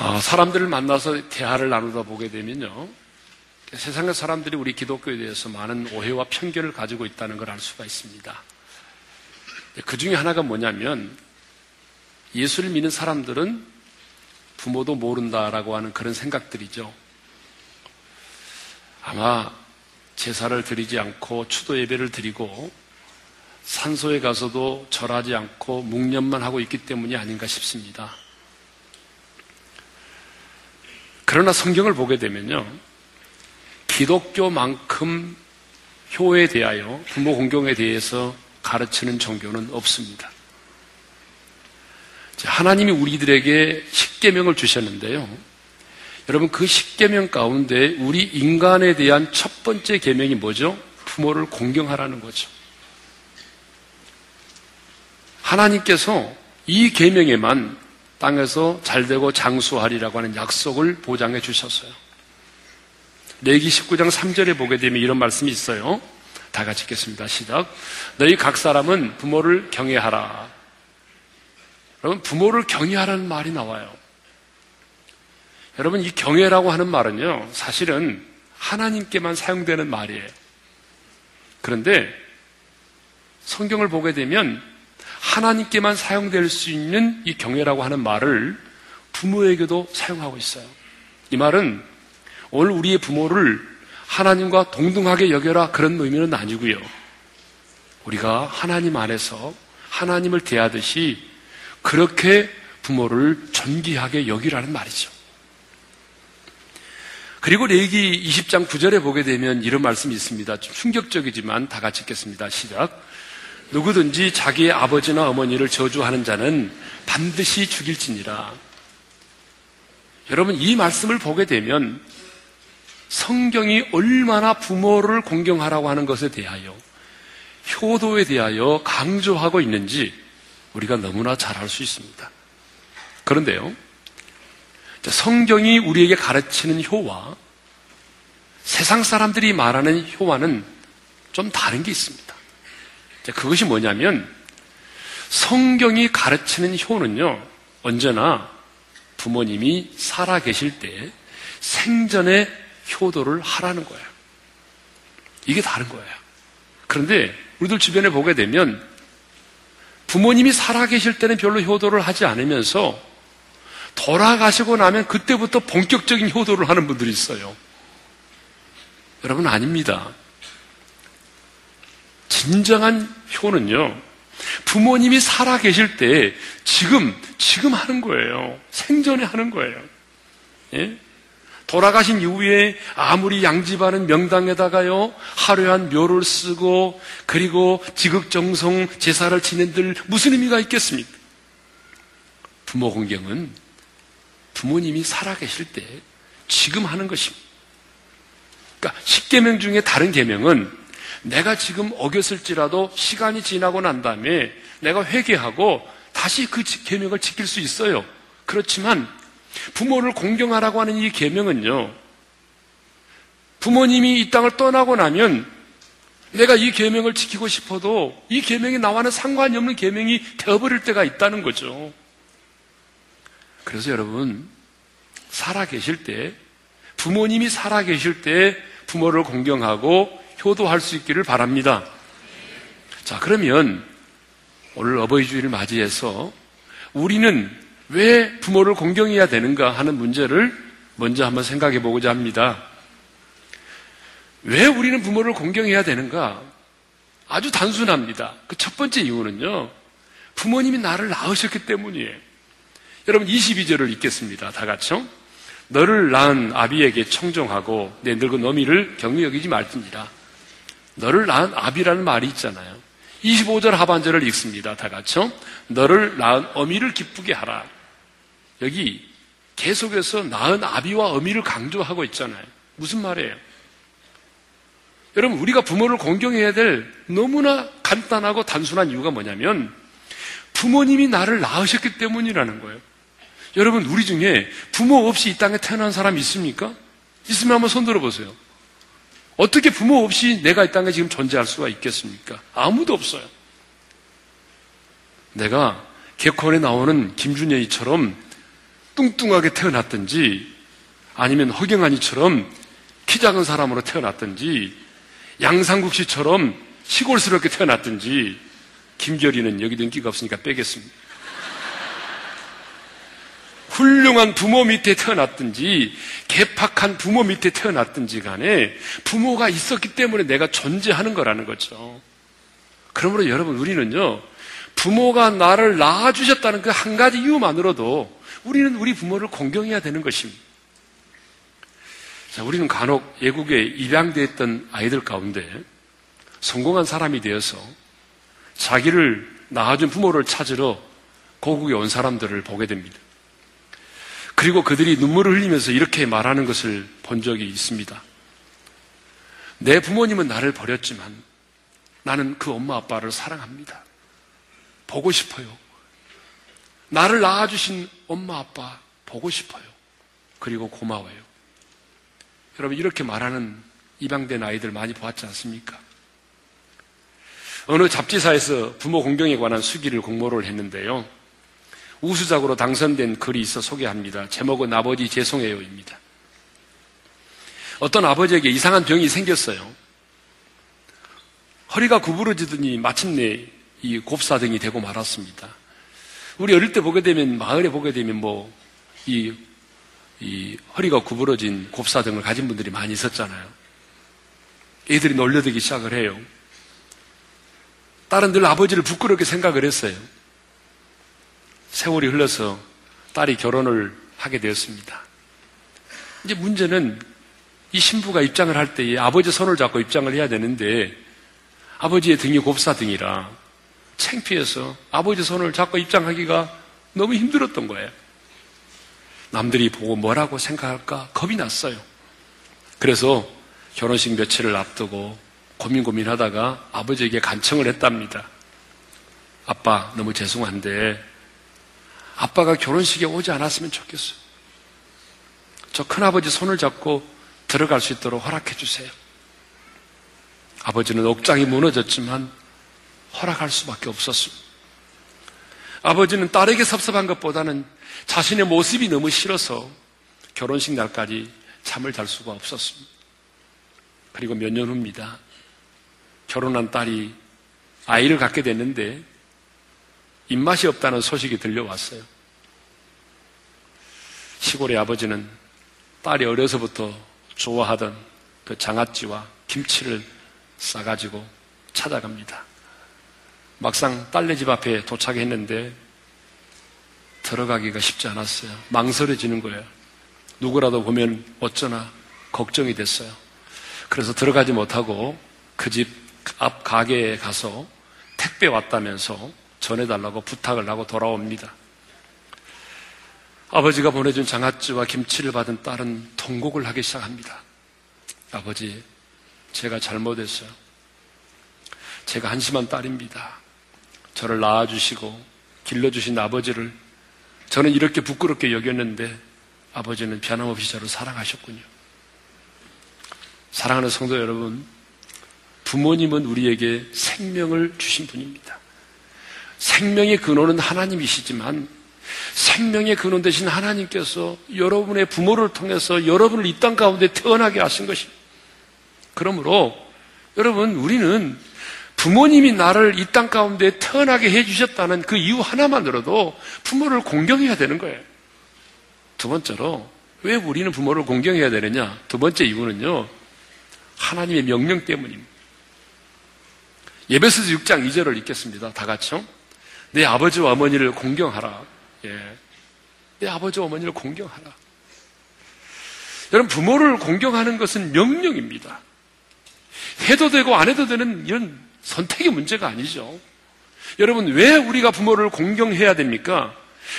어, 사람들을 만나서 대화를 나누다 보게 되면요. 세상의 사람들이 우리 기독교에 대해서 많은 오해와 편견을 가지고 있다는 걸 알 수가 있습니다. 그 중에 하나가 뭐냐면 예수를 믿는 사람들은 부모도 모른다라고 하는 그런 생각들이죠. 아마 제사를 드리지 않고 추도 예배를 드리고 산소에 가서도 절하지 않고 묵념만 하고 있기 때문이 아닌가 싶습니다. 그러나 성경을 보게 되면요. 기독교만큼 효에 대하여 부모 공경에 대해서 가르치는 종교는 없습니다. 하나님이 우리들에게 십계명을 주셨는데요. 여러분 그 십계명 가운데 우리 인간에 대한 첫 번째 계명이 뭐죠? 부모를 공경하라는 거죠. 하나님께서 이 계명에만 땅에서 잘되고 장수하리라고 하는 약속을 보장해 주셨어요. 레기 19장 3절에 보게 되면 이런 말씀이 있어요. 다 같이 읽겠습니다. 시작. 너희 각 사람은 부모를 경외하라. 여러분, 부모를 경외하라는 말이 나와요. 여러분, 이 경외라고 하는 말은요, 사실은 하나님께만 사용되는 말이에요. 그런데 성경을 보게 되면 하나님께만 사용될 수 있는 이 경외라고 하는 말을 부모에게도 사용하고 있어요. 이 말은 오늘 우리의 부모를 하나님과 동등하게 여겨라 그런 의미는 아니고요. 우리가 하나님 안에서 하나님을 대하듯이 그렇게 부모를 존귀하게 여기라는 말이죠. 그리고 레기 20장 9절에 보게 되면 이런 말씀이 있습니다. 좀 충격적이지만 다 같이 읽겠습니다. 시작. 누구든지 자기의 아버지나 어머니를 저주하는 자는 반드시 죽일지니라. 여러분, 이 말씀을 보게 되면 성경이 얼마나 부모를 공경하라고 하는 것에 대하여 효도에 대하여 강조하고 있는지 우리가 너무나 잘 알 수 있습니다. 그런데요, 성경이 우리에게 가르치는 효와 세상 사람들이 말하는 효와는 좀 다른 게 있습니다. 그것이 뭐냐면 성경이 가르치는 효는요, 언제나 부모님이 살아 계실 때 생전에 효도를 하라는 거예요. 이게 다른 거예요. 그런데 우리들 주변에 보게 되면 부모님이 살아 계실 때는 별로 효도를 하지 않으면서 돌아가시고 나면 그때부터 본격적인 효도를 하는 분들이 있어요. 여러분 아닙니다. 진정한 효는요. 부모님이 살아 계실 때 지금 지금 하는 거예요. 생전에 하는 거예요. 예? 돌아가신 이후에 아무리 양집하는 명당에다가요, 하루에 한 묘를 쓰고, 그리고 지극정성 제사를 지낸들 무슨 의미가 있겠습니까? 부모 공경은 부모님이 살아 계실 때 지금 하는 것입니다. 그러니까 십계명 중에 다른 계명은 내가 지금 어겼을지라도 시간이 지나고 난 다음에 내가 회개하고 다시 그 계명을 지킬 수 있어요. 그렇지만 부모를 공경하라고 하는 이 계명은요. 부모님이 이 땅을 떠나고 나면 내가 이 계명을 지키고 싶어도 이 계명이 나와는 상관이 없는 계명이 되어버릴 때가 있다는 거죠. 그래서 여러분 살아 계실 때 부모님이 살아 계실 때 부모를 공경하고 효도할 수 있기를 바랍니다. 자, 그러면 오늘 어버이 주일을 맞이해서 우리는 왜 부모를 공경해야 되는가 하는 문제를 먼저 한번 생각해 보고자 합니다. 왜 우리는 부모를 공경해야 되는가? 아주 단순합니다. 그 첫 번째 이유는요. 부모님이 나를 낳으셨기 때문이에요. 여러분 22절을 읽겠습니다. 다 같이요. 너를 낳은 아비에게 청정하고 내 늙은 어미를 경히 여기지 말지니라. 너를 낳은 아비라는 말이 있잖아요. 25절 하반절을 읽습니다. 다 같이요. 너를 낳은 어미를 기쁘게 하라. 여기 계속해서 낳은 아비와 어미를 강조하고 있잖아요. 무슨 말이에요? 여러분, 우리가 부모를 공경해야 될 너무나 간단하고 단순한 이유가 뭐냐면 부모님이 나를 낳으셨기 때문이라는 거예요. 여러분, 우리 중에 부모 없이 이 땅에 태어난 사람 있습니까? 있으면 한번 손 들어보세요. 어떻게 부모 없이 내가 이 땅에 지금 존재할 수가 있겠습니까? 아무도 없어요. 내가 개콘에 나오는 김준현이처럼 뚱뚱하게 태어났든지 아니면 허경환이처럼 키 작은 사람으로 태어났든지 양상국 씨처럼 시골스럽게 태어났든지 김결이는 여기도 인기가 없으니까 빼겠습니다. 훌륭한 부모 밑에 태어났든지 개팍한 부모 밑에 태어났든지 간에 부모가 있었기 때문에 내가 존재하는 거라는 거죠. 그러므로 여러분 우리는요 부모가 나를 낳아주셨다는 그 한 가지 이유만으로도 우리는 우리 부모를 공경해야 되는 것입니다. 자, 우리는 간혹 외국에 입양됐던 아이들 가운데 성공한 사람이 되어서 자기를 낳아준 부모를 찾으러 고국에 온 사람들을 보게 됩니다. 그리고 그들이 눈물을 흘리면서 이렇게 말하는 것을 본 적이 있습니다. 내 부모님은 나를 버렸지만 나는 그 엄마 아빠를 사랑합니다. 보고 싶어요. 나를 낳아주신 엄마 아빠 보고 싶어요. 그리고 고마워요. 여러분 이렇게 말하는 입양된 아이들 많이 보았지 않습니까? 어느 잡지사에서 부모 공경에 관한 수기를 공모를 했는데요. 우수작으로 당선된 글이 있어 소개합니다. 제목은 아버지 죄송해요입니다. 어떤 아버지에게 이상한 병이 생겼어요. 허리가 구부러지더니 마침내 이 곱사등이 되고 말았습니다. 우리 어릴 때 보게 되면 마을에 보게 되면 뭐이 이 허리가 구부러진 곱사등을 가진 분들이 많이 있었잖아요. 애들이 놀려대기 시작을 해요. 딸은 늘 아버지를 부끄럽게 생각을 했어요. 세월이 흘러서 딸이 결혼을 하게 되었습니다. 이제 문제는 이 신부가 입장을 할 때에 아버지 손을 잡고 입장을 해야 되는데 아버지의 등이 곱사등이라 창피해서 아버지 손을 잡고 입장하기가 너무 힘들었던 거예요. 남들이 보고 뭐라고 생각할까 겁이 났어요. 그래서 결혼식 며칠을 앞두고 고민 고민하다가 아버지에게 간청을 했답니다. 아빠 너무 죄송한데 아빠가 결혼식에 오지 않았으면 좋겠어요. 저 큰아버지 손을 잡고 들어갈 수 있도록 허락해 주세요. 아버지는 옥장이 무너졌지만 허락할 수밖에 없었습니다. 아버지는 딸에게 섭섭한 것보다는 자신의 모습이 너무 싫어서 결혼식 날까지 잠을 잘 수가 없었습니다. 그리고 몇 년 후입니다. 결혼한 딸이 아이를 갖게 됐는데 입맛이 없다는 소식이 들려왔어요. 시골의 아버지는 딸이 어려서부터 좋아하던 그 장아찌와 김치를 싸가지고 찾아갑니다. 막상 딸네 집 앞에 도착했는데 들어가기가 쉽지 않았어요. 망설여지는 거예요. 누구라도 보면 어쩌나 걱정이 됐어요. 그래서 들어가지 못하고 그 집 앞 가게에 가서 택배 왔다면서 전해달라고 부탁을 하고 돌아옵니다. 아버지가 보내준 장아찌와 김치를 받은 딸은 통곡을 하기 시작합니다. 아버지, 제가 잘못했어요. 제가 한심한 딸입니다. 저를 낳아주시고 길러주신 아버지를 저는 이렇게 부끄럽게 여겼는데 아버지는 변함없이 저를 사랑하셨군요. 사랑하는 성도 여러분, 부모님은 우리에게 생명을 주신 분입니다. 생명의 근원은 하나님이시지만 생명의 근원 되신 하나님께서 여러분의 부모를 통해서 여러분을 이 땅 가운데 태어나게 하신 것입니다. 그러므로 여러분 우리는 부모님이 나를 이 땅 가운데 태어나게 해주셨다는 그 이유 하나만으로도 부모를 공경해야 되는 거예요. 두 번째로, 왜 우리는 부모를 공경해야 되느냐? 두 번째 이유는요, 하나님의 명령 때문입니다. 예배서서 6장 2절을 읽겠습니다. 다 같이요. 내 아버지와 어머니를 공경하라. 예. 내 아버지와 어머니를 공경하라. 여러분, 부모를 공경하는 것은 명령입니다. 해도 되고 안 해도 되는 이런 선택의 문제가 아니죠. 여러분, 왜 우리가 부모를 공경해야 됩니까?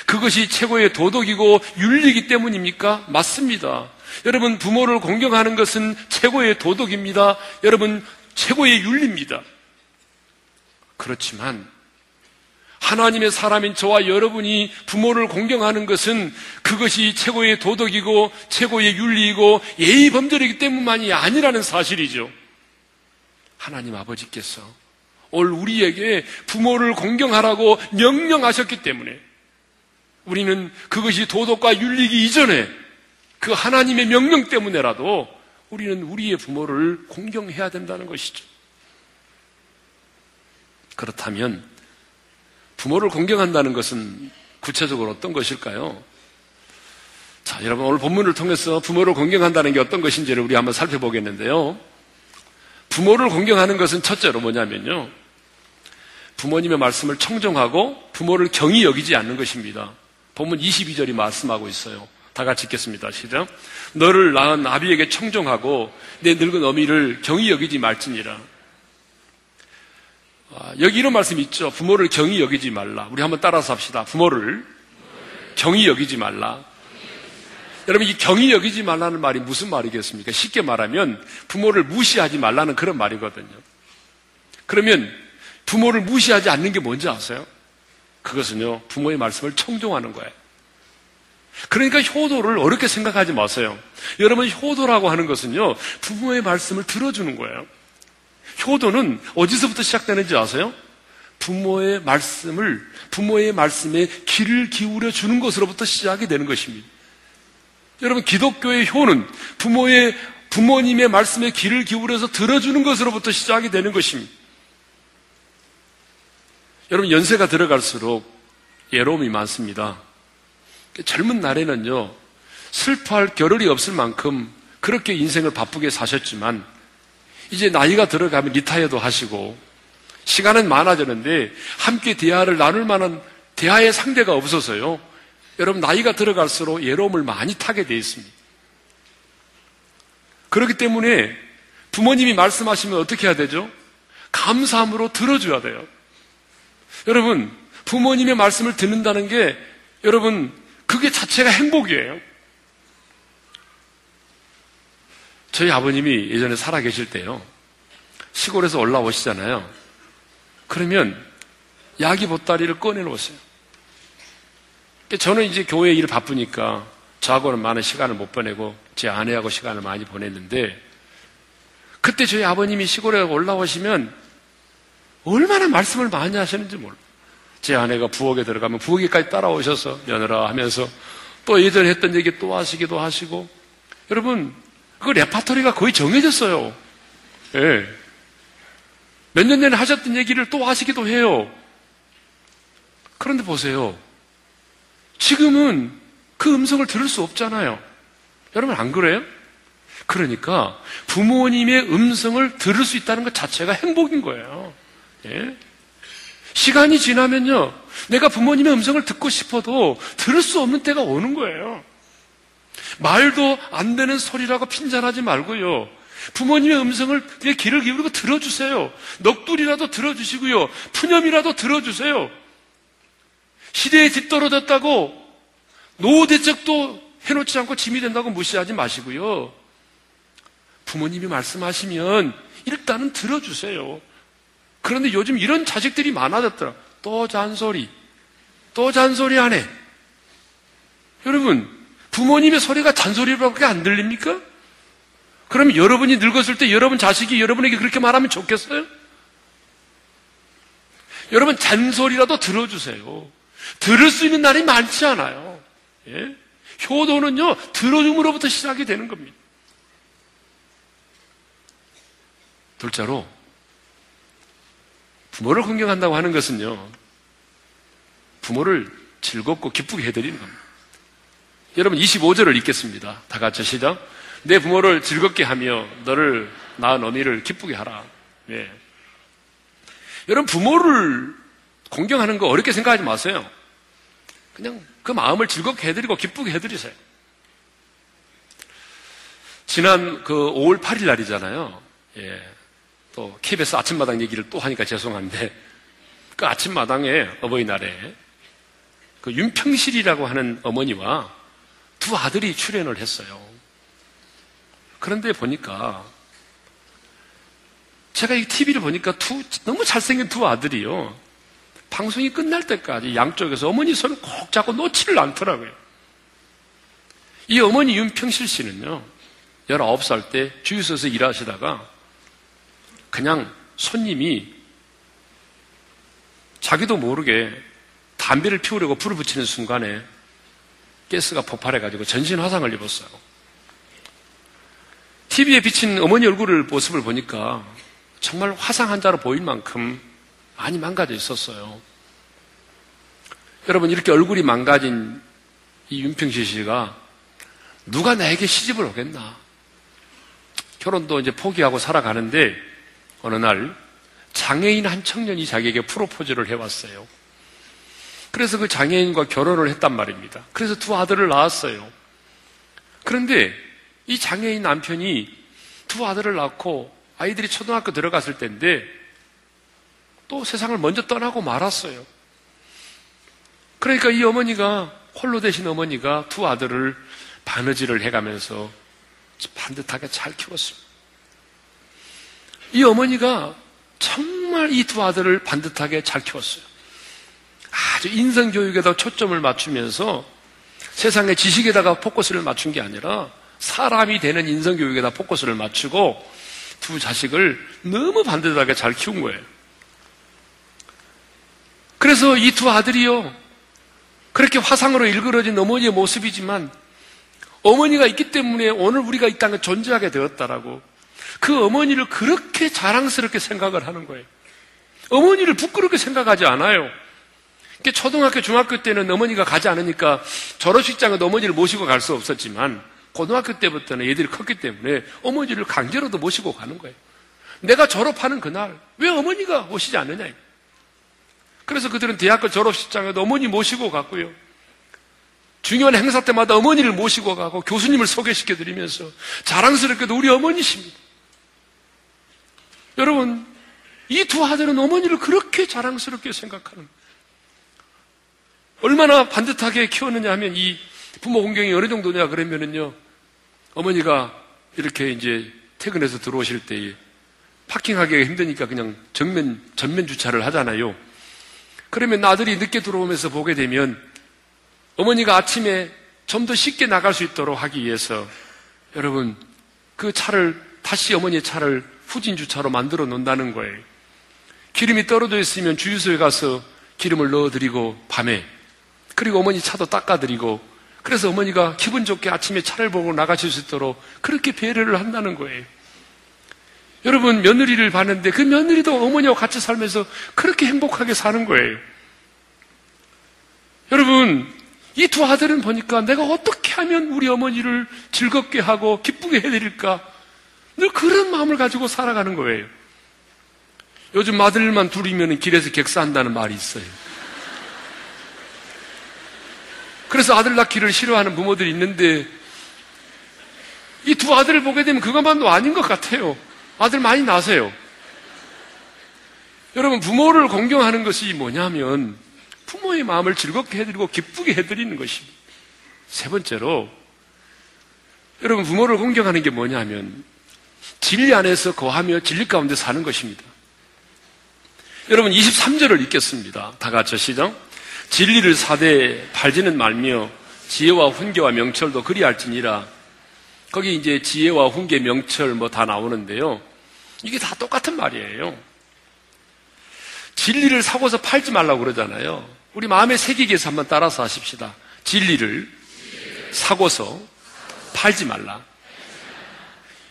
그것이 최고의 도덕이고 윤리이기 때문입니까? 맞습니다. 여러분, 부모를 공경하는 것은 최고의 도덕입니다. 여러분, 최고의 윤리입니다. 그렇지만, 하나님의 사람인 저와 여러분이 부모를 공경하는 것은 그것이 최고의 도덕이고 최고의 윤리이고 예의 범절이기 때문만이 아니라는 사실이죠. 하나님 아버지께서 올 우리에게 부모를 공경하라고 명령하셨기 때문에 우리는 그것이 도덕과 윤리기 이전에 그 하나님의 명령 때문에라도 우리는 우리의 부모를 공경해야 된다는 것이죠. 그렇다면 부모를 공경한다는 것은 구체적으로 어떤 것일까요? 자, 여러분 오늘 본문을 통해서 부모를 공경한다는 게 어떤 것인지를 우리 한번 살펴보겠는데요. 부모를 공경하는 것은 첫째로 뭐냐면요. 부모님의 말씀을 청정하고 부모를 경히 여기지 않는 것입니다. 본문 22절이 말씀하고 있어요. 다 같이 읽겠습니다. 시작. 너를 낳은 아비에게 청정하고 내 늙은 어미를 경히 여기지 말지니라. 아, 여기 이런 말씀이 있죠. 부모를 경히 여기지 말라. 우리 한번 따라서 합시다. 부모를 경히 여기지 말라. 여러분, 이 경히 여기지 말라는 말이 무슨 말이겠습니까? 쉽게 말하면 부모를 무시하지 말라는 그런 말이거든요. 그러면 부모를 무시하지 않는 게 뭔지 아세요? 그것은요, 부모의 말씀을 청종하는 거예요. 그러니까 효도를 어렵게 생각하지 마세요. 여러분, 효도라고 하는 것은요, 부모의 말씀을 들어주는 거예요. 효도는 어디서부터 시작되는지 아세요? 부모의 말씀을, 부모의 말씀에 귀를 기울여 주는 것으로부터 시작이 되는 것입니다. 여러분, 기독교의 효는 부모의, 부모님의 말씀에 귀를 기울여서 들어주는 것으로부터 시작이 되는 것입니다. 여러분, 연세가 들어갈수록 예로움이 많습니다. 젊은 날에는요, 슬퍼할 겨를이 없을 만큼 그렇게 인생을 바쁘게 사셨지만, 이제 나이가 들어가면 리타이어도 하시고, 시간은 많아졌는데, 함께 대화를 나눌 만한 대화의 상대가 없어서요, 여러분, 나이가 들어갈수록 예로움을 많이 타게 되어 있습니다. 그렇기 때문에 부모님이 말씀하시면 어떻게 해야 되죠? 감사함으로 들어줘야 돼요. 여러분, 부모님의 말씀을 듣는다는 게 여러분, 그게 자체가 행복이에요. 저희 아버님이 예전에 살아 계실 때요. 시골에서 올라오시잖아요. 그러면 야기 보따리를 꺼내놓으세요. 저는 이제 교회 일 바쁘니까 저하고는 많은 시간을 못 보내고 제 아내하고 시간을 많이 보냈는데 그때 저희 아버님이 시골에 올라오시면 얼마나 말씀을 많이 하시는지 몰라. 제 아내가 부엌에 들어가면 부엌에까지 따라오셔서 며느라 하면서 또 예전에 했던 얘기 또 하시기도 하시고 여러분 그 레파토리가 거의 정해졌어요. 예. 몇 년 전에 하셨던 얘기를 또 하시기도 해요. 그런데 보세요. 지금은 그 음성을 들을 수 없잖아요. 여러분 안 그래요? 그러니까 부모님의 음성을 들을 수 있다는 것 자체가 행복인 거예요. 예? 시간이 지나면요, 내가 부모님의 음성을 듣고 싶어도 들을 수 없는 때가 오는 거예요. 말도 안 되는 소리라고 핀잔하지 말고요. 부모님의 음성을 내 귀를 기울이고 들어주세요. 넋두리라도 들어주시고요. 푸념이라도 들어주세요. 시대에 뒤떨어졌다고 노후 대책도 해놓지 않고 짐이 된다고 무시하지 마시고요. 부모님이 말씀하시면 일단은 들어주세요. 그런데 요즘 이런 자식들이 많아졌더라. 또 잔소리. 또 잔소리 하네. 여러분, 부모님의 소리가 잔소리밖에 안 들립니까? 그럼 여러분이 늙었을 때 여러분 자식이 여러분에게 그렇게 말하면 좋겠어요? 여러분 잔소리라도 들어주세요. 들을 수 있는 날이 많지 않아요. 예? 효도는요, 들어줌으로부터 시작이 되는 겁니다. 둘째로, 부모를 공경한다고 하는 것은요, 부모를 즐겁고 기쁘게 해드리는 겁니다. 여러분 25절을 읽겠습니다. 다 같이 시작. 내 부모를 즐겁게 하며 너를 낳은 어미를 기쁘게 하라. 네. 여러분 부모를 공경하는 거 어렵게 생각하지 마세요. 그냥 그 마음을 즐겁게 해드리고 기쁘게 해드리세요. 지난 그 5월 8일 날이잖아요. 예. 또 KBS 아침마당 얘기를 또 하니까 죄송한데 그 아침마당에 어버이날에 그 윤평실이라고 하는 어머니와 두 아들이 출연을 했어요. 그런데 보니까 제가 이 TV를 보니까 두, 너무 잘생긴 두 아들이요. 방송이 끝날 때까지 양쪽에서 어머니 손을 꼭 잡고 놓지를 않더라고요. 이 어머니 윤평실 씨는요, 19살 때 주유소에서 일하시다가 그냥 손님이 자기도 모르게 담배를 피우려고 불을 붙이는 순간에 가스가 폭발해가지고 전신 화상을 입었어요. TV에 비친 어머니 얼굴을 모습을 보니까 정말 화상 환자로 보일 만큼 많이 망가져 있었어요. 여러분 이렇게 얼굴이 망가진 이 윤평시 씨가 누가 나에게 시집을 오겠나? 결혼도 이제 포기하고 살아가는데 어느 날 장애인 한 청년이 자기에게 프로포즈를 해왔어요. 그래서 그 장애인과 결혼을 했단 말입니다. 그래서 두 아들을 낳았어요. 그런데 이 장애인 남편이 두 아들을 낳고 아이들이 초등학교 들어갔을 때인데 또 세상을 먼저 떠나고 말았어요. 그러니까 이 어머니가 홀로 되신 어머니가 두 아들을 바느질을 해가면서 반듯하게 잘 키웠습니다. 이 어머니가 정말 이 두 아들을 반듯하게 잘 키웠어요. 아주 인성교육에다 초점을 맞추면서 세상의 지식에다가 포커스를 맞춘 게 아니라 사람이 되는 인성교육에다 포커스를 맞추고 두 자식을 너무 반듯하게 잘 키운 거예요. 그래서 이 두 아들이요. 그렇게 화상으로 일그러진 어머니의 모습이지만 어머니가 있기 때문에 오늘 우리가 이 땅에 존재하게 되었다라고 그 어머니를 그렇게 자랑스럽게 생각을 하는 거예요. 어머니를 부끄럽게 생각하지 않아요. 초등학교, 중학교 때는 어머니가 가지 않으니까 졸업식장에 어머니를 모시고 갈 수 없었지만 고등학교 때부터는 애들이 컸기 때문에 어머니를 강제로도 모시고 가는 거예요. 내가 졸업하는 그날 왜 어머니가 오시지 않느냐. 그래서 그들은 대학교 졸업식장에도 어머니 모시고 갔고요. 중요한 행사 때마다 어머니를 모시고 가고 교수님을 소개시켜 드리면서 자랑스럽게도 우리 어머니십니다. 여러분, 이 두 아들은 어머니를 그렇게 자랑스럽게 생각하는 얼마나 반듯하게 키웠느냐 하면 이 부모 공경이 어느 정도냐 그러면은요, 어머니가 이렇게 이제 퇴근해서 들어오실 때에 파킹하기가 힘드니까 그냥 정면, 전면 주차를 하잖아요. 그러면 아들이 늦게 들어오면서 보게 되면 어머니가 아침에 좀 더 쉽게 나갈 수 있도록 하기 위해서 여러분 그 차를 다시 어머니의 차를 후진 주차로 만들어 놓는다는 거예요. 기름이 떨어져 있으면 주유소에 가서 기름을 넣어드리고 밤에 그리고 어머니 차도 닦아드리고 그래서 어머니가 기분 좋게 아침에 차를 보고 나가실 수 있도록 그렇게 배려를 한다는 거예요. 여러분 며느리를 봤는데 그 며느리도 어머니와 같이 살면서 그렇게 행복하게 사는 거예요. 여러분 이 두 아들은 보니까 내가 어떻게 하면 우리 어머니를 즐겁게 하고 기쁘게 해드릴까 늘 그런 마음을 가지고 살아가는 거예요. 요즘 아들만 둘이면 길에서 객사한다는 말이 있어요. 그래서 아들 낳기를 싫어하는 부모들이 있는데 이 두 아들을 보게 되면 그것만도 아닌 것 같아요. 아들 많이 낳으세요. 여러분 부모를 공경하는 것이 뭐냐면 부모의 마음을 즐겁게 해드리고 기쁘게 해드리는 것입니다. 세 번째로 여러분 부모를 공경하는 게 뭐냐면 진리 안에서 거하며 진리 가운데 사는 것입니다. 여러분 23절을 읽겠습니다. 다 같이 시작. 진리를 사대 팔지는 말며 지혜와 훈계와 명철도 그리할지니라. 거기 이제 지혜와 훈계, 명철 뭐 다 나오는데요. 이게 다 똑같은 말이에요. 진리를 사고서 팔지 말라고 그러잖아요. 우리 마음에 새기기 위해서 한번 따라서 하십시다. 진리를 사고서 팔지 말라.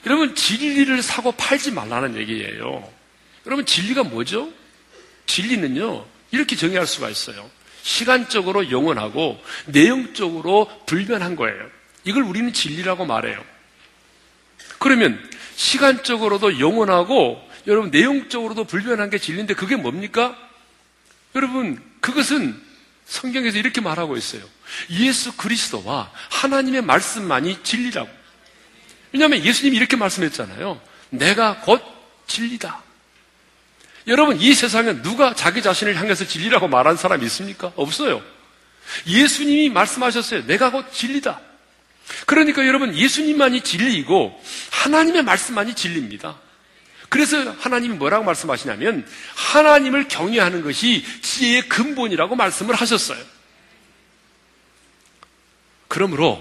여러분, 진리를 사고 팔지 말라는 얘기예요. 여러분, 진리가 뭐죠? 진리는요, 이렇게 정의할 수가 있어요. 시간적으로 영원하고 내용적으로 불변한 거예요. 이걸 우리는 진리라고 말해요. 그러면 시간적으로도 영원하고 여러분 내용적으로도 불변한 게 진리인데 그게 뭡니까? 여러분 그것은 성경에서 이렇게 말하고 있어요. 예수 그리스도와 하나님의 말씀만이 진리라고. 왜냐하면 예수님이 이렇게 말씀했잖아요. 내가 곧 진리다. 여러분, 이 세상에 누가 자기 자신을 향해서 진리라고 말한 사람이 있습니까? 없어요. 예수님이 말씀하셨어요. 내가 곧 진리다. 그러니까 여러분, 예수님만이 진리이고 하나님의 말씀만이 진리입니다. 그래서 하나님이 뭐라고 말씀하시냐면 하나님을 경외하는 것이 지혜의 근본이라고 말씀을 하셨어요. 그러므로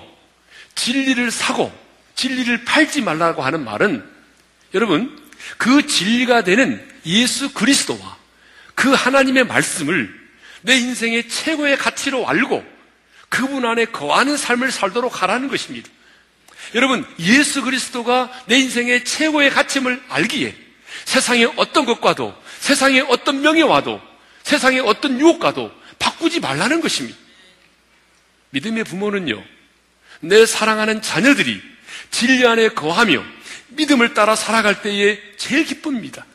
진리를 사고 진리를 팔지 말라고 하는 말은 여러분 그 진리가 되는 예수 그리스도와 그 하나님의 말씀을 내 인생의 최고의 가치로 알고 그분 안에 거하는 삶을 살도록 하라는 것입니다. 여러분, 예수 그리스도가 내 인생의 최고의 가치임을 알기에 세상의 어떤 것과도 세상의 어떤 명예와도 세상의 어떤 유혹과도 바꾸지 말라는 것입니다. 믿음의 부모는요, 내 사랑하는 자녀들이 진리 안에 거하며 믿음을 따라 살아갈 때에 제일 기쁩니다.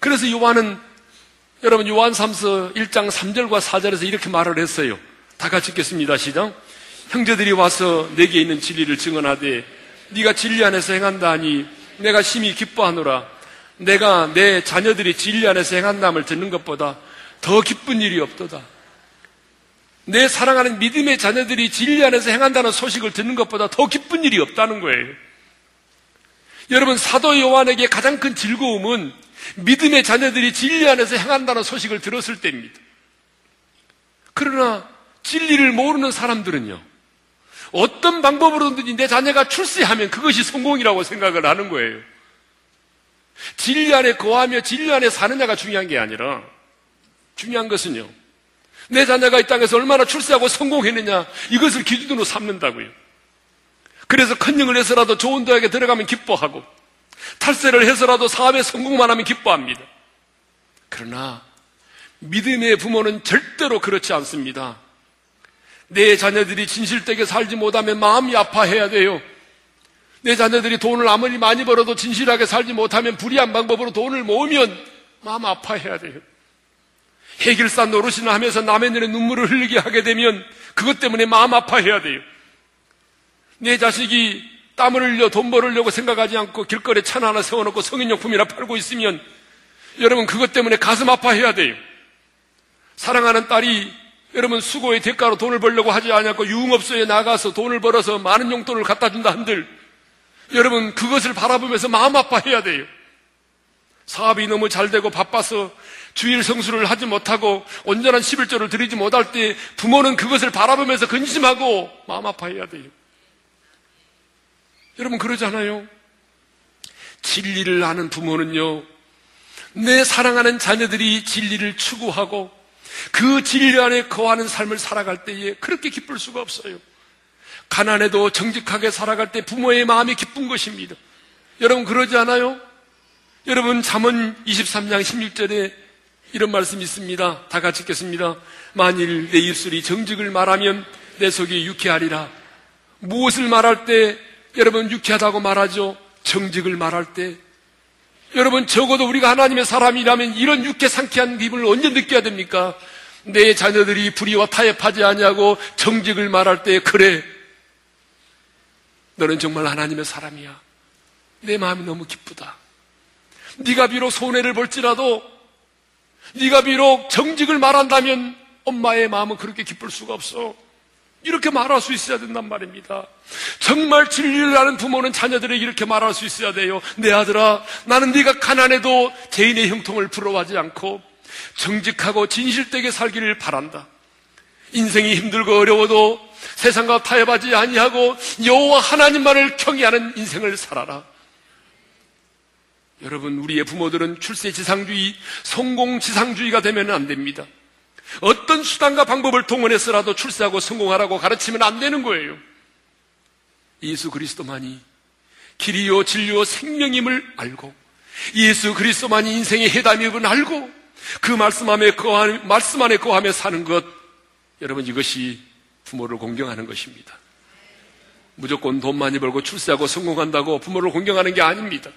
그래서 요한은 여러분 요한 3서 1장 3절과 4절에서 이렇게 말을 했어요. 다 같이 읽겠습니다. 시작. 형제들이 와서 내게 있는 진리를 증언하되 네가 진리 안에서 행한다 하니 내가 심히 기뻐하노라. 내가 내 자녀들이 진리 안에서 행한다함을 듣는 것보다 더 기쁜 일이 없도다. 내 사랑하는 믿음의 자녀들이 진리 안에서 행한다는 소식을 듣는 것보다 더 기쁜 일이 없다는 거예요. 여러분 사도 요한에게 가장 큰 즐거움은 믿음의 자녀들이 진리 안에서 행한다는 소식을 들었을 때입니다. 그러나 진리를 모르는 사람들은요, 어떤 방법으로든지 내 자녀가 출세하면 그것이 성공이라고 생각을 하는 거예요. 진리 안에 거하며 진리 안에 사느냐가 중요한 게 아니라, 중요한 것은요, 내 자녀가 이 땅에서 얼마나 출세하고 성공했느냐, 이것을 기준으로 삼는다고요. 그래서 컨닝을 해서라도 좋은 대학에 들어가면 기뻐하고, 탈세를 해서라도 사업에 성공만 하면 기뻐합니다. 그러나 믿음의 부모는 절대로 그렇지 않습니다. 내 자녀들이 진실되게 살지 못하면 마음이 아파해야 돼요. 내 자녀들이 돈을 아무리 많이 벌어도 진실하게 살지 못하면 불의한 방법으로 돈을 모으면 마음 아파해야 돼요. 해결산 노릇이나 하면서 남의 눈에 눈물을 흘리게 하게 되면 그것 때문에 마음 아파해야 돼요. 내 자식이 땀을 흘려 돈 벌으려고 생각하지 않고 길거리에 차 하나 세워놓고 성인용품이나 팔고 있으면 여러분 그것 때문에 가슴 아파해야 돼요. 사랑하는 딸이 여러분 수고의 대가로 돈을 벌려고 하지 않고 유흥업소에 나가서 돈을 벌어서 많은 용돈을 갖다 준다 한들 여러분 그것을 바라보면서 마음 아파해야 돼요. 사업이 너무 잘 되고 바빠서 주일 성수를 하지 못하고 온전한 11조를 드리지 못할 때 부모는 그것을 바라보면서 근심하고 마음 아파해야 돼요. 여러분 그러잖아요. 진리를 아는 부모는요, 내 사랑하는 자녀들이 진리를 추구하고 그 진리 안에 거하는 삶을 살아갈 때에 그렇게 기쁠 수가 없어요. 가난해도 정직하게 살아갈 때 부모의 마음이 기쁜 것입니다. 여러분 그러지 않아요? 여러분 잠언 23장 16절에 이런 말씀이 있습니다. 다 같이 읽겠습니다. 만일 내 입술이 정직을 말하면 내 속이 유쾌하리라. 무엇을 말할 때 여러분 유쾌하다고 말하죠. 정직을 말할 때. 여러분 적어도 우리가 하나님의 사람이라면 이런 유쾌 상쾌한 기분을 언제 느껴야 됩니까? 내 자녀들이 불의와 타협하지 아니하고 정직을 말할 때 그래. 너는 정말 하나님의 사람이야. 내 마음이 너무 기쁘다. 네가 비록 손해를 볼지라도 네가 비록 정직을 말한다면 엄마의 마음은 그렇게 기쁠 수가 없어. 이렇게 말할 수 있어야 된단 말입니다. 정말 진리를 아는 부모는 자녀들에게 이렇게 말할 수 있어야 돼요. 내 아들아, 나는 네가 가난해도 죄인의 형통을 부러워하지 않고 정직하고 진실되게 살기를 바란다. 인생이 힘들고 어려워도 세상과 타협하지 아니하고 여호와 하나님만을 경외하는 인생을 살아라. 여러분, 우리의 부모들은 출세지상주의, 성공지상주의가 되면 안 됩니다. 어떤 수단과 방법을 동원해서라도 출세하고 성공하라고 가르치면 안 되는 거예요. 예수 그리스도만이 길이요 진리요 생명임을 알고 예수 그리스도만이 인생의 해답임을 알고 그 말씀 안에 거하, 말씀 안에 거하며 사는 것 여러분 이것이 부모를 공경하는 것입니다. 무조건 돈 많이 벌고 출세하고 성공한다고 부모를 공경하는 게 아닙니다.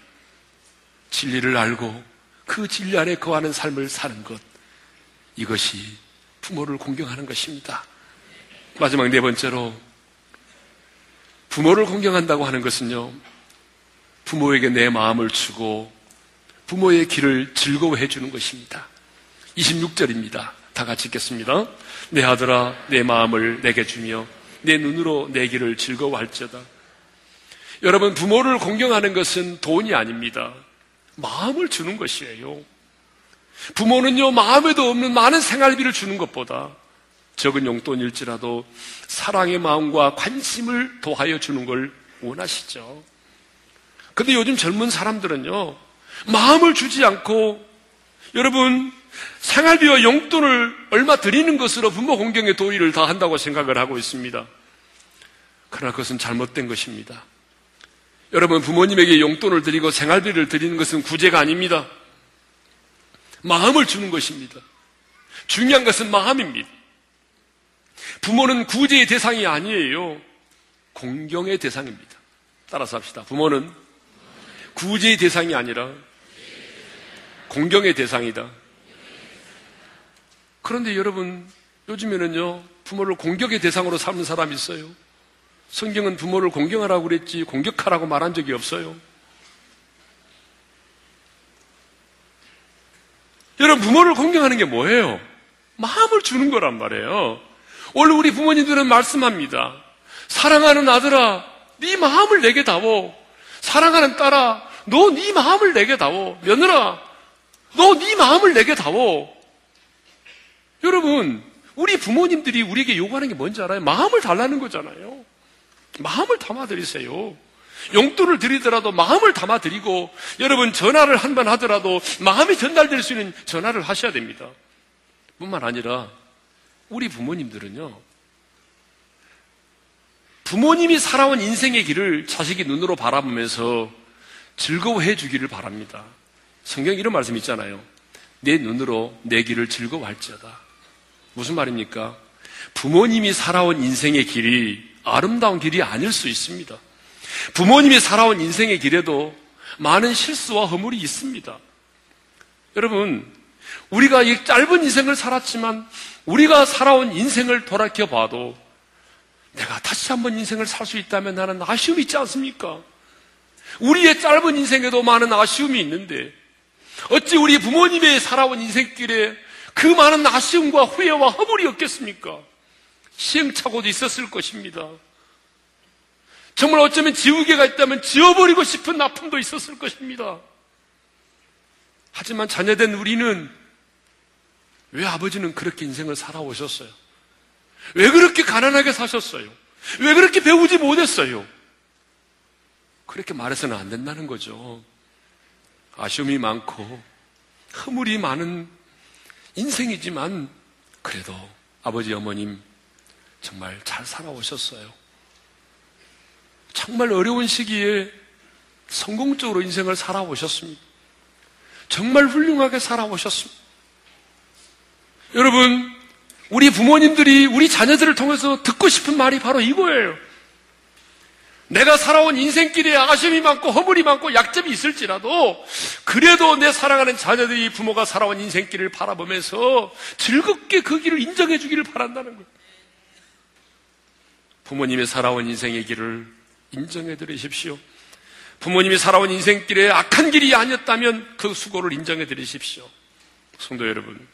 진리를 알고 그 진리 안에 거하는 삶을 사는 것 이것이 부모를 공경하는 것입니다. 마지막 네 번째로 부모를 공경한다고 하는 것은요, 부모에게 내 마음을 주고 부모의 길을 즐거워해 주는 것입니다. 26절입니다. 다 같이 읽겠습니다. 내 아들아, 내 마음을 내게 주며 내 눈으로 내 길을 즐거워할지어다. 여러분, 부모를 공경하는 것은 돈이 아닙니다. 마음을 주는 것이에요. 부모는요, 마음에도 없는 많은 생활비를 주는 것보다 적은 용돈일지라도 사랑의 마음과 관심을 도하여 주는 걸 원하시죠. 근데 요즘 젊은 사람들은요, 마음을 주지 않고 여러분, 생활비와 용돈을 얼마 드리는 것으로 부모 공경의 도의를 다 한다고 생각을 하고 있습니다. 그러나 그것은 잘못된 것입니다. 여러분, 부모님에게 용돈을 드리고 생활비를 드리는 것은 구제가 아닙니다. 마음을 주는 것입니다. 중요한 것은 마음입니다. 부모는 구제의 대상이 아니에요. 공경의 대상입니다. 따라서 합시다. 부모는 구제의 대상이 아니라 공경의 대상이다. 그런데 여러분, 요즘에는요, 부모를 공격의 대상으로 삼는 사람이 있어요. 성경은 부모를 공경하라고 그랬지, 공격하라고 말한 적이 없어요. 여러분, 부모를 공경하는 게 뭐예요? 마음을 주는 거란 말이에요. 원래 우리 부모님들은 말씀합니다. 사랑하는 아들아, 네 마음을 내게 다워. 사랑하는 딸아, 너 네 마음을 내게 다워. 며느라, 너 네 마음을 내게 다워. 여러분, 우리 부모님들이 우리에게 요구하는 게 뭔지 알아요? 마음을 달라는 거잖아요. 마음을 담아드리세요. 용돈을 드리더라도 마음을 담아 드리고 여러분 전화를 한 번 하더라도 마음이 전달될 수 있는 전화를 하셔야 됩니다. 뿐만 아니라 우리 부모님들은요. 부모님이 살아온 인생의 길을 자식이 눈으로 바라보면서 즐거워해 주기를 바랍니다. 성경 이런 말씀 있잖아요. 내 눈으로 내 길을 즐거워할지어다. 무슨 말입니까? 부모님이 살아온 인생의 길이 아름다운 길이 아닐 수 있습니다. 부모님이 살아온 인생의 길에도 많은 실수와 허물이 있습니다. 여러분, 우리가 이 짧은 인생을 살았지만 우리가 살아온 인생을 돌아켜 봐도 내가 다시 한번 인생을 살 수 있다면 나는 아쉬움이 있지 않습니까? 우리의 짧은 인생에도 많은 아쉬움이 있는데 어찌 우리 부모님의 살아온 인생길에 그 많은 아쉬움과 후회와 허물이 없겠습니까? 시행착오도 있었을 것입니다. 정말 어쩌면 지우개가 있다면 지워버리고 싶은 아픔도 있었을 것입니다. 하지만 자녀된 우리는 왜 아버지는 그렇게 인생을 살아오셨어요? 왜 그렇게 가난하게 사셨어요? 왜 그렇게 배우지 못했어요? 그렇게 말해서는 안 된다는 거죠. 아쉬움이 많고 허물이 많은 인생이지만 그래도 아버지 어머님 정말 잘 살아오셨어요. 정말 어려운 시기에 성공적으로 인생을 살아오셨습니다. 정말 훌륭하게 살아오셨습니다. 여러분, 우리 부모님들이 우리 자녀들을 통해서 듣고 싶은 말이 바로 이거예요. 내가 살아온 인생길에 아쉬움이 많고 허물이 많고 약점이 있을지라도 그래도 내 사랑하는 자녀들이 부모가 살아온 인생길을 바라보면서 즐겁게 그 길을 인정해 주기를 바란다는 거예요. 부모님의 살아온 인생의 길을 인정해 드리십시오. 부모님이 살아온 인생길에 악한 길이 아니었다면 그 수고를 인정해 드리십시오. 성도 여러분,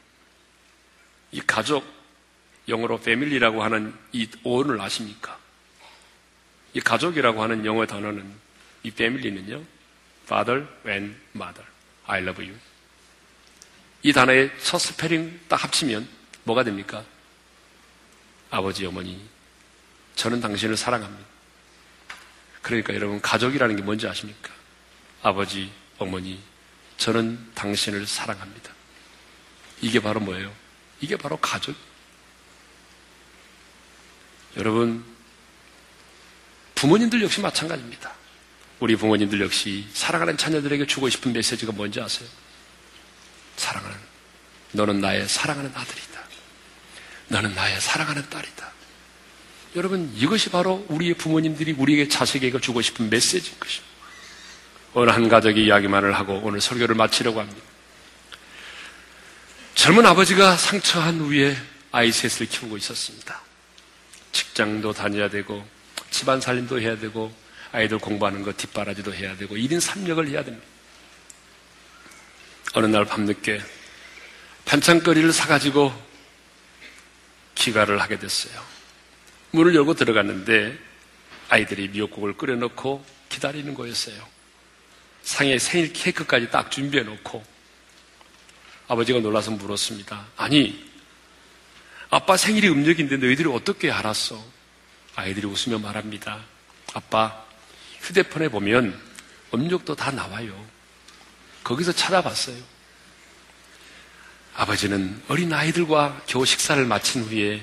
이 가족, 영어로 패밀리라고 하는 이 오언을 아십니까? 이 가족이라고 하는 영어 단어는 이 패밀리는요, father and mother. I love you. 이 단어의 첫 스페링 딱 합치면 뭐가 됩니까? 아버지, 어머니. 저는 당신을 사랑합니다. 그러니까 여러분, 가족이라는 게 뭔지 아십니까? 아버지, 어머니. 저는 당신을 사랑합니다. 이게 바로 뭐예요? 이게 바로 가족. 여러분, 부모님들 역시 마찬가지입니다. 우리 부모님들 역시 사랑하는 자녀들에게 주고 싶은 메시지가 뭔지 아세요? 사랑하는, 너는 나의 사랑하는 아들이다. 너는 나의 사랑하는 딸이다. 여러분, 이것이 바로 우리의 부모님들이 우리에게 자식에게 주고 싶은 메시지인 것입니다. 어느 한 가족이 이야기만을 하고 오늘 설교를 마치려고 합니다. 젊은 아버지가 상처한 후에 아이 셋을 키우고 있었습니다. 직장도 다녀야 되고 집안 살림도 해야 되고 아이들 공부하는 거 뒷바라지도 해야 되고 1인 3역을 해야 됩니다. 어느 날 밤늦게 반찬거리를 사가지고 귀가를 하게 됐어요. 문을 열고 들어갔는데 아이들이 미역국을 끓여놓고 기다리는 거였어요. 상에 생일 케이크까지 딱 준비해 놓고 아버지가 놀라서 물었습니다. 아니, 아빠 생일이 음력인데 너희들이 어떻게 알았어? 아이들이 웃으며 말합니다. 아빠, 휴대폰에 보면 음력도 다 나와요. 거기서 찾아봤어요. 아버지는 어린 아이들과 겨우 식사를 마친 후에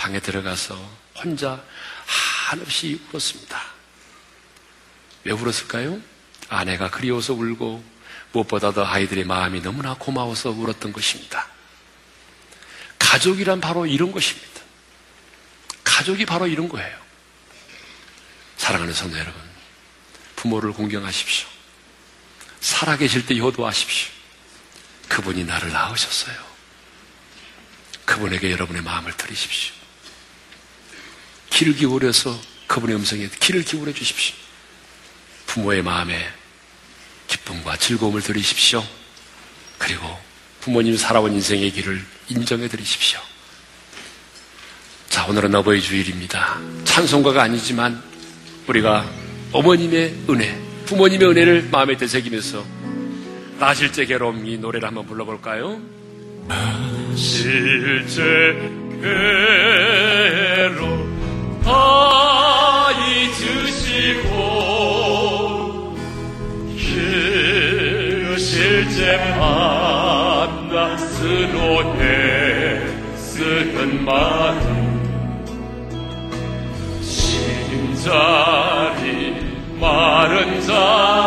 방에 들어가서 혼자 한없이 울었습니다. 왜 울었을까요? 아내가 그리워서 울고 무엇보다도 아이들의 마음이 너무나 고마워서 울었던 것입니다. 가족이란 바로 이런 것입니다. 가족이 바로 이런 거예요. 사랑하는 성도 여러분, 부모를 공경하십시오. 살아계실 때 효도하십시오. 그분이 나를 낳으셨어요. 그분에게 여러분의 마음을 드리십시오. 귀를 기울여서 그분의 음성에 귀를 기울여 주십시오. 부모의 마음에 기쁨과 즐거움을 드리십시오. 그리고 부모님 살아온 인생의 길을 인정해 드리십시오. 자, 오늘은 어버이 주일입니다. 찬송가가 아니지만 우리가 어머님의 은혜, 부모님의 은혜를 마음에 되새기면서 나실제 괴로움 이 노래를 한번 불러볼까요? 나실제 괴로움 다 잊으시고 그 실제 만나 쓰노해 쓰는 마음 심자리 마른 자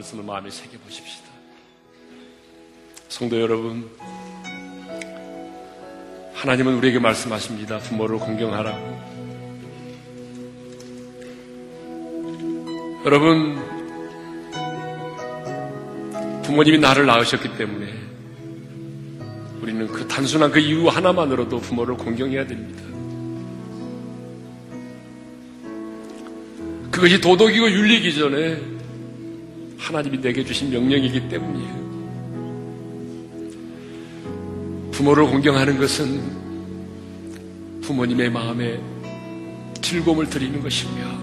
말씀을 마음에 새겨보십시다. 성도 여러분, 하나님은 우리에게 말씀하십니다. 부모를 공경하라고. 여러분, 부모님이 나를 낳으셨기 때문에 우리는 그 단순한 그 이유 하나만으로도 부모를 공경해야 됩니다. 그것이 도덕이고 윤리이기 전에 하나님이 내게 주신 명령이기 때문이에요. 부모를 공경하는 것은 부모님의 마음에 즐거움을 드리는 것이며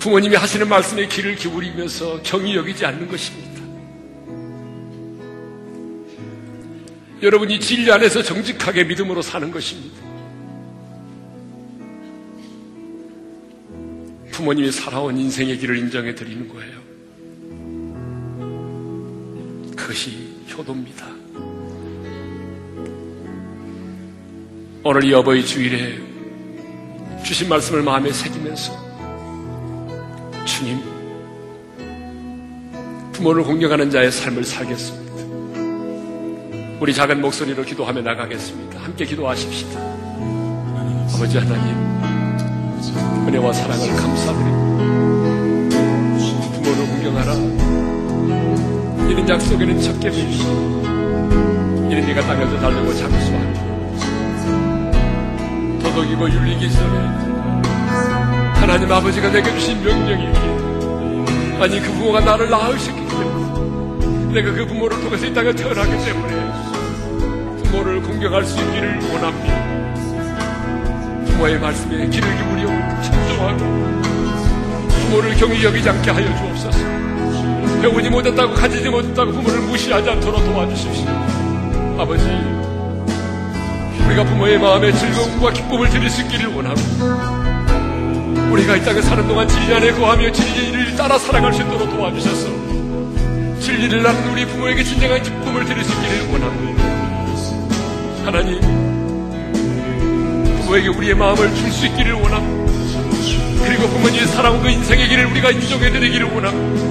부모님이 하시는 말씀에 귀를 기울이면서 경이 여기지 않는 것입니다. 여러분이 진리 안에서 정직하게 믿음으로 사는 것입니다. 부모님이 살아온 인생의 길을 인정해 드리는 거예요. 그것이 효도입니다. 오늘 이 어버이 주일에 주신 말씀을 마음에 새기면서 주님, 부모를 공경하는 자의 삶을 살겠습니다. 우리 작은 목소리로 기도하며 나가겠습니다. 함께 기도하십시다. 아버지 하나님, 은혜와 사랑을 감사드립니다. 부모를 공경하라. 이는 약속에는 적게 주시 이는 네가 땅에서 달리고 장수하고 도덕이고 윤리기 전에 하나님 아버지가 내게 주신 명령이기에 아니 그 부모가 나를 낳으셨기 때문에 내가 그 부모를 통해서 이 땅에 태어나기 때문에 부모를 공경할 수 있기를 원합니다. 부모의 말씀에 귀를 기울여 청종하고 부모를 경히 여기지 않게 하여 주옵소서 배우지 못했다고 가지지 못했다고 부모를 무시하지 않도록 도와주십시오 아버지 우리가 부모의 마음에 즐거움과 기쁨을 드릴 수 있기를 원하고 우리가 이 땅에 사는 동안 진리 안에 거하며 진리를 따라 살아갈 수 있도록 도와주셔서 진리를 낳는 우리 부모에게 진정한 기쁨을 드릴 수 있기를 원합니다 하나님 부모에게 우리의 마음을 줄 수 있기를 원합니다. 그리고 살아온 그 인생의 길을 우리가 인정해드리기를 원합니다.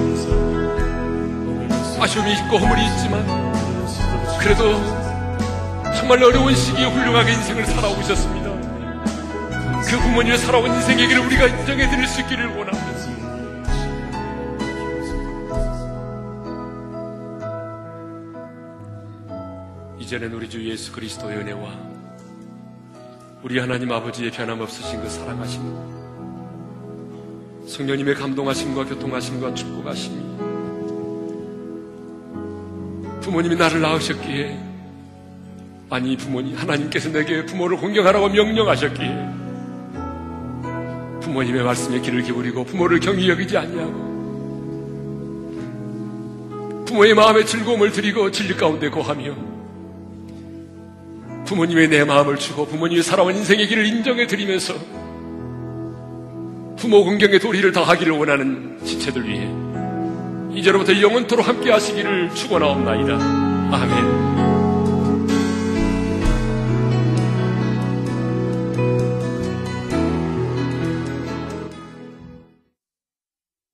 아쉬움이 있고 허물이 있지만 그래도 정말 어려운 시기에 훌륭하게 인생을 살아오셨습니다. 그 부모님이 살아온 인생의 길을 우리가 인정해드릴 수 있기를 원합니다. 이제는 우리 주 예수 그리스도의 은혜와 우리 하나님 아버지의 변함없으신 그 사랑하심, 성령님의 감동하심과 교통하심과 축복하심이 부모님이 나를 낳으셨기에 아니 부모님 하나님께서 내게 부모를 공경하라고 명령하셨기에 부모님의 말씀에 귀를 기울이고 부모를 경히 여기지 아니하고 부모의 마음에 즐거움을 드리고 진리 가운데 고하며 부모님의 내 마음을 주고 부모님이 살아온 인생의 길을 인정해 드리면서 부모 공경의 도리를 다하기를 원하는 지체들 위해 이제로부터 영원토록 함께 하시기를 축원하옵나이다. 아멘.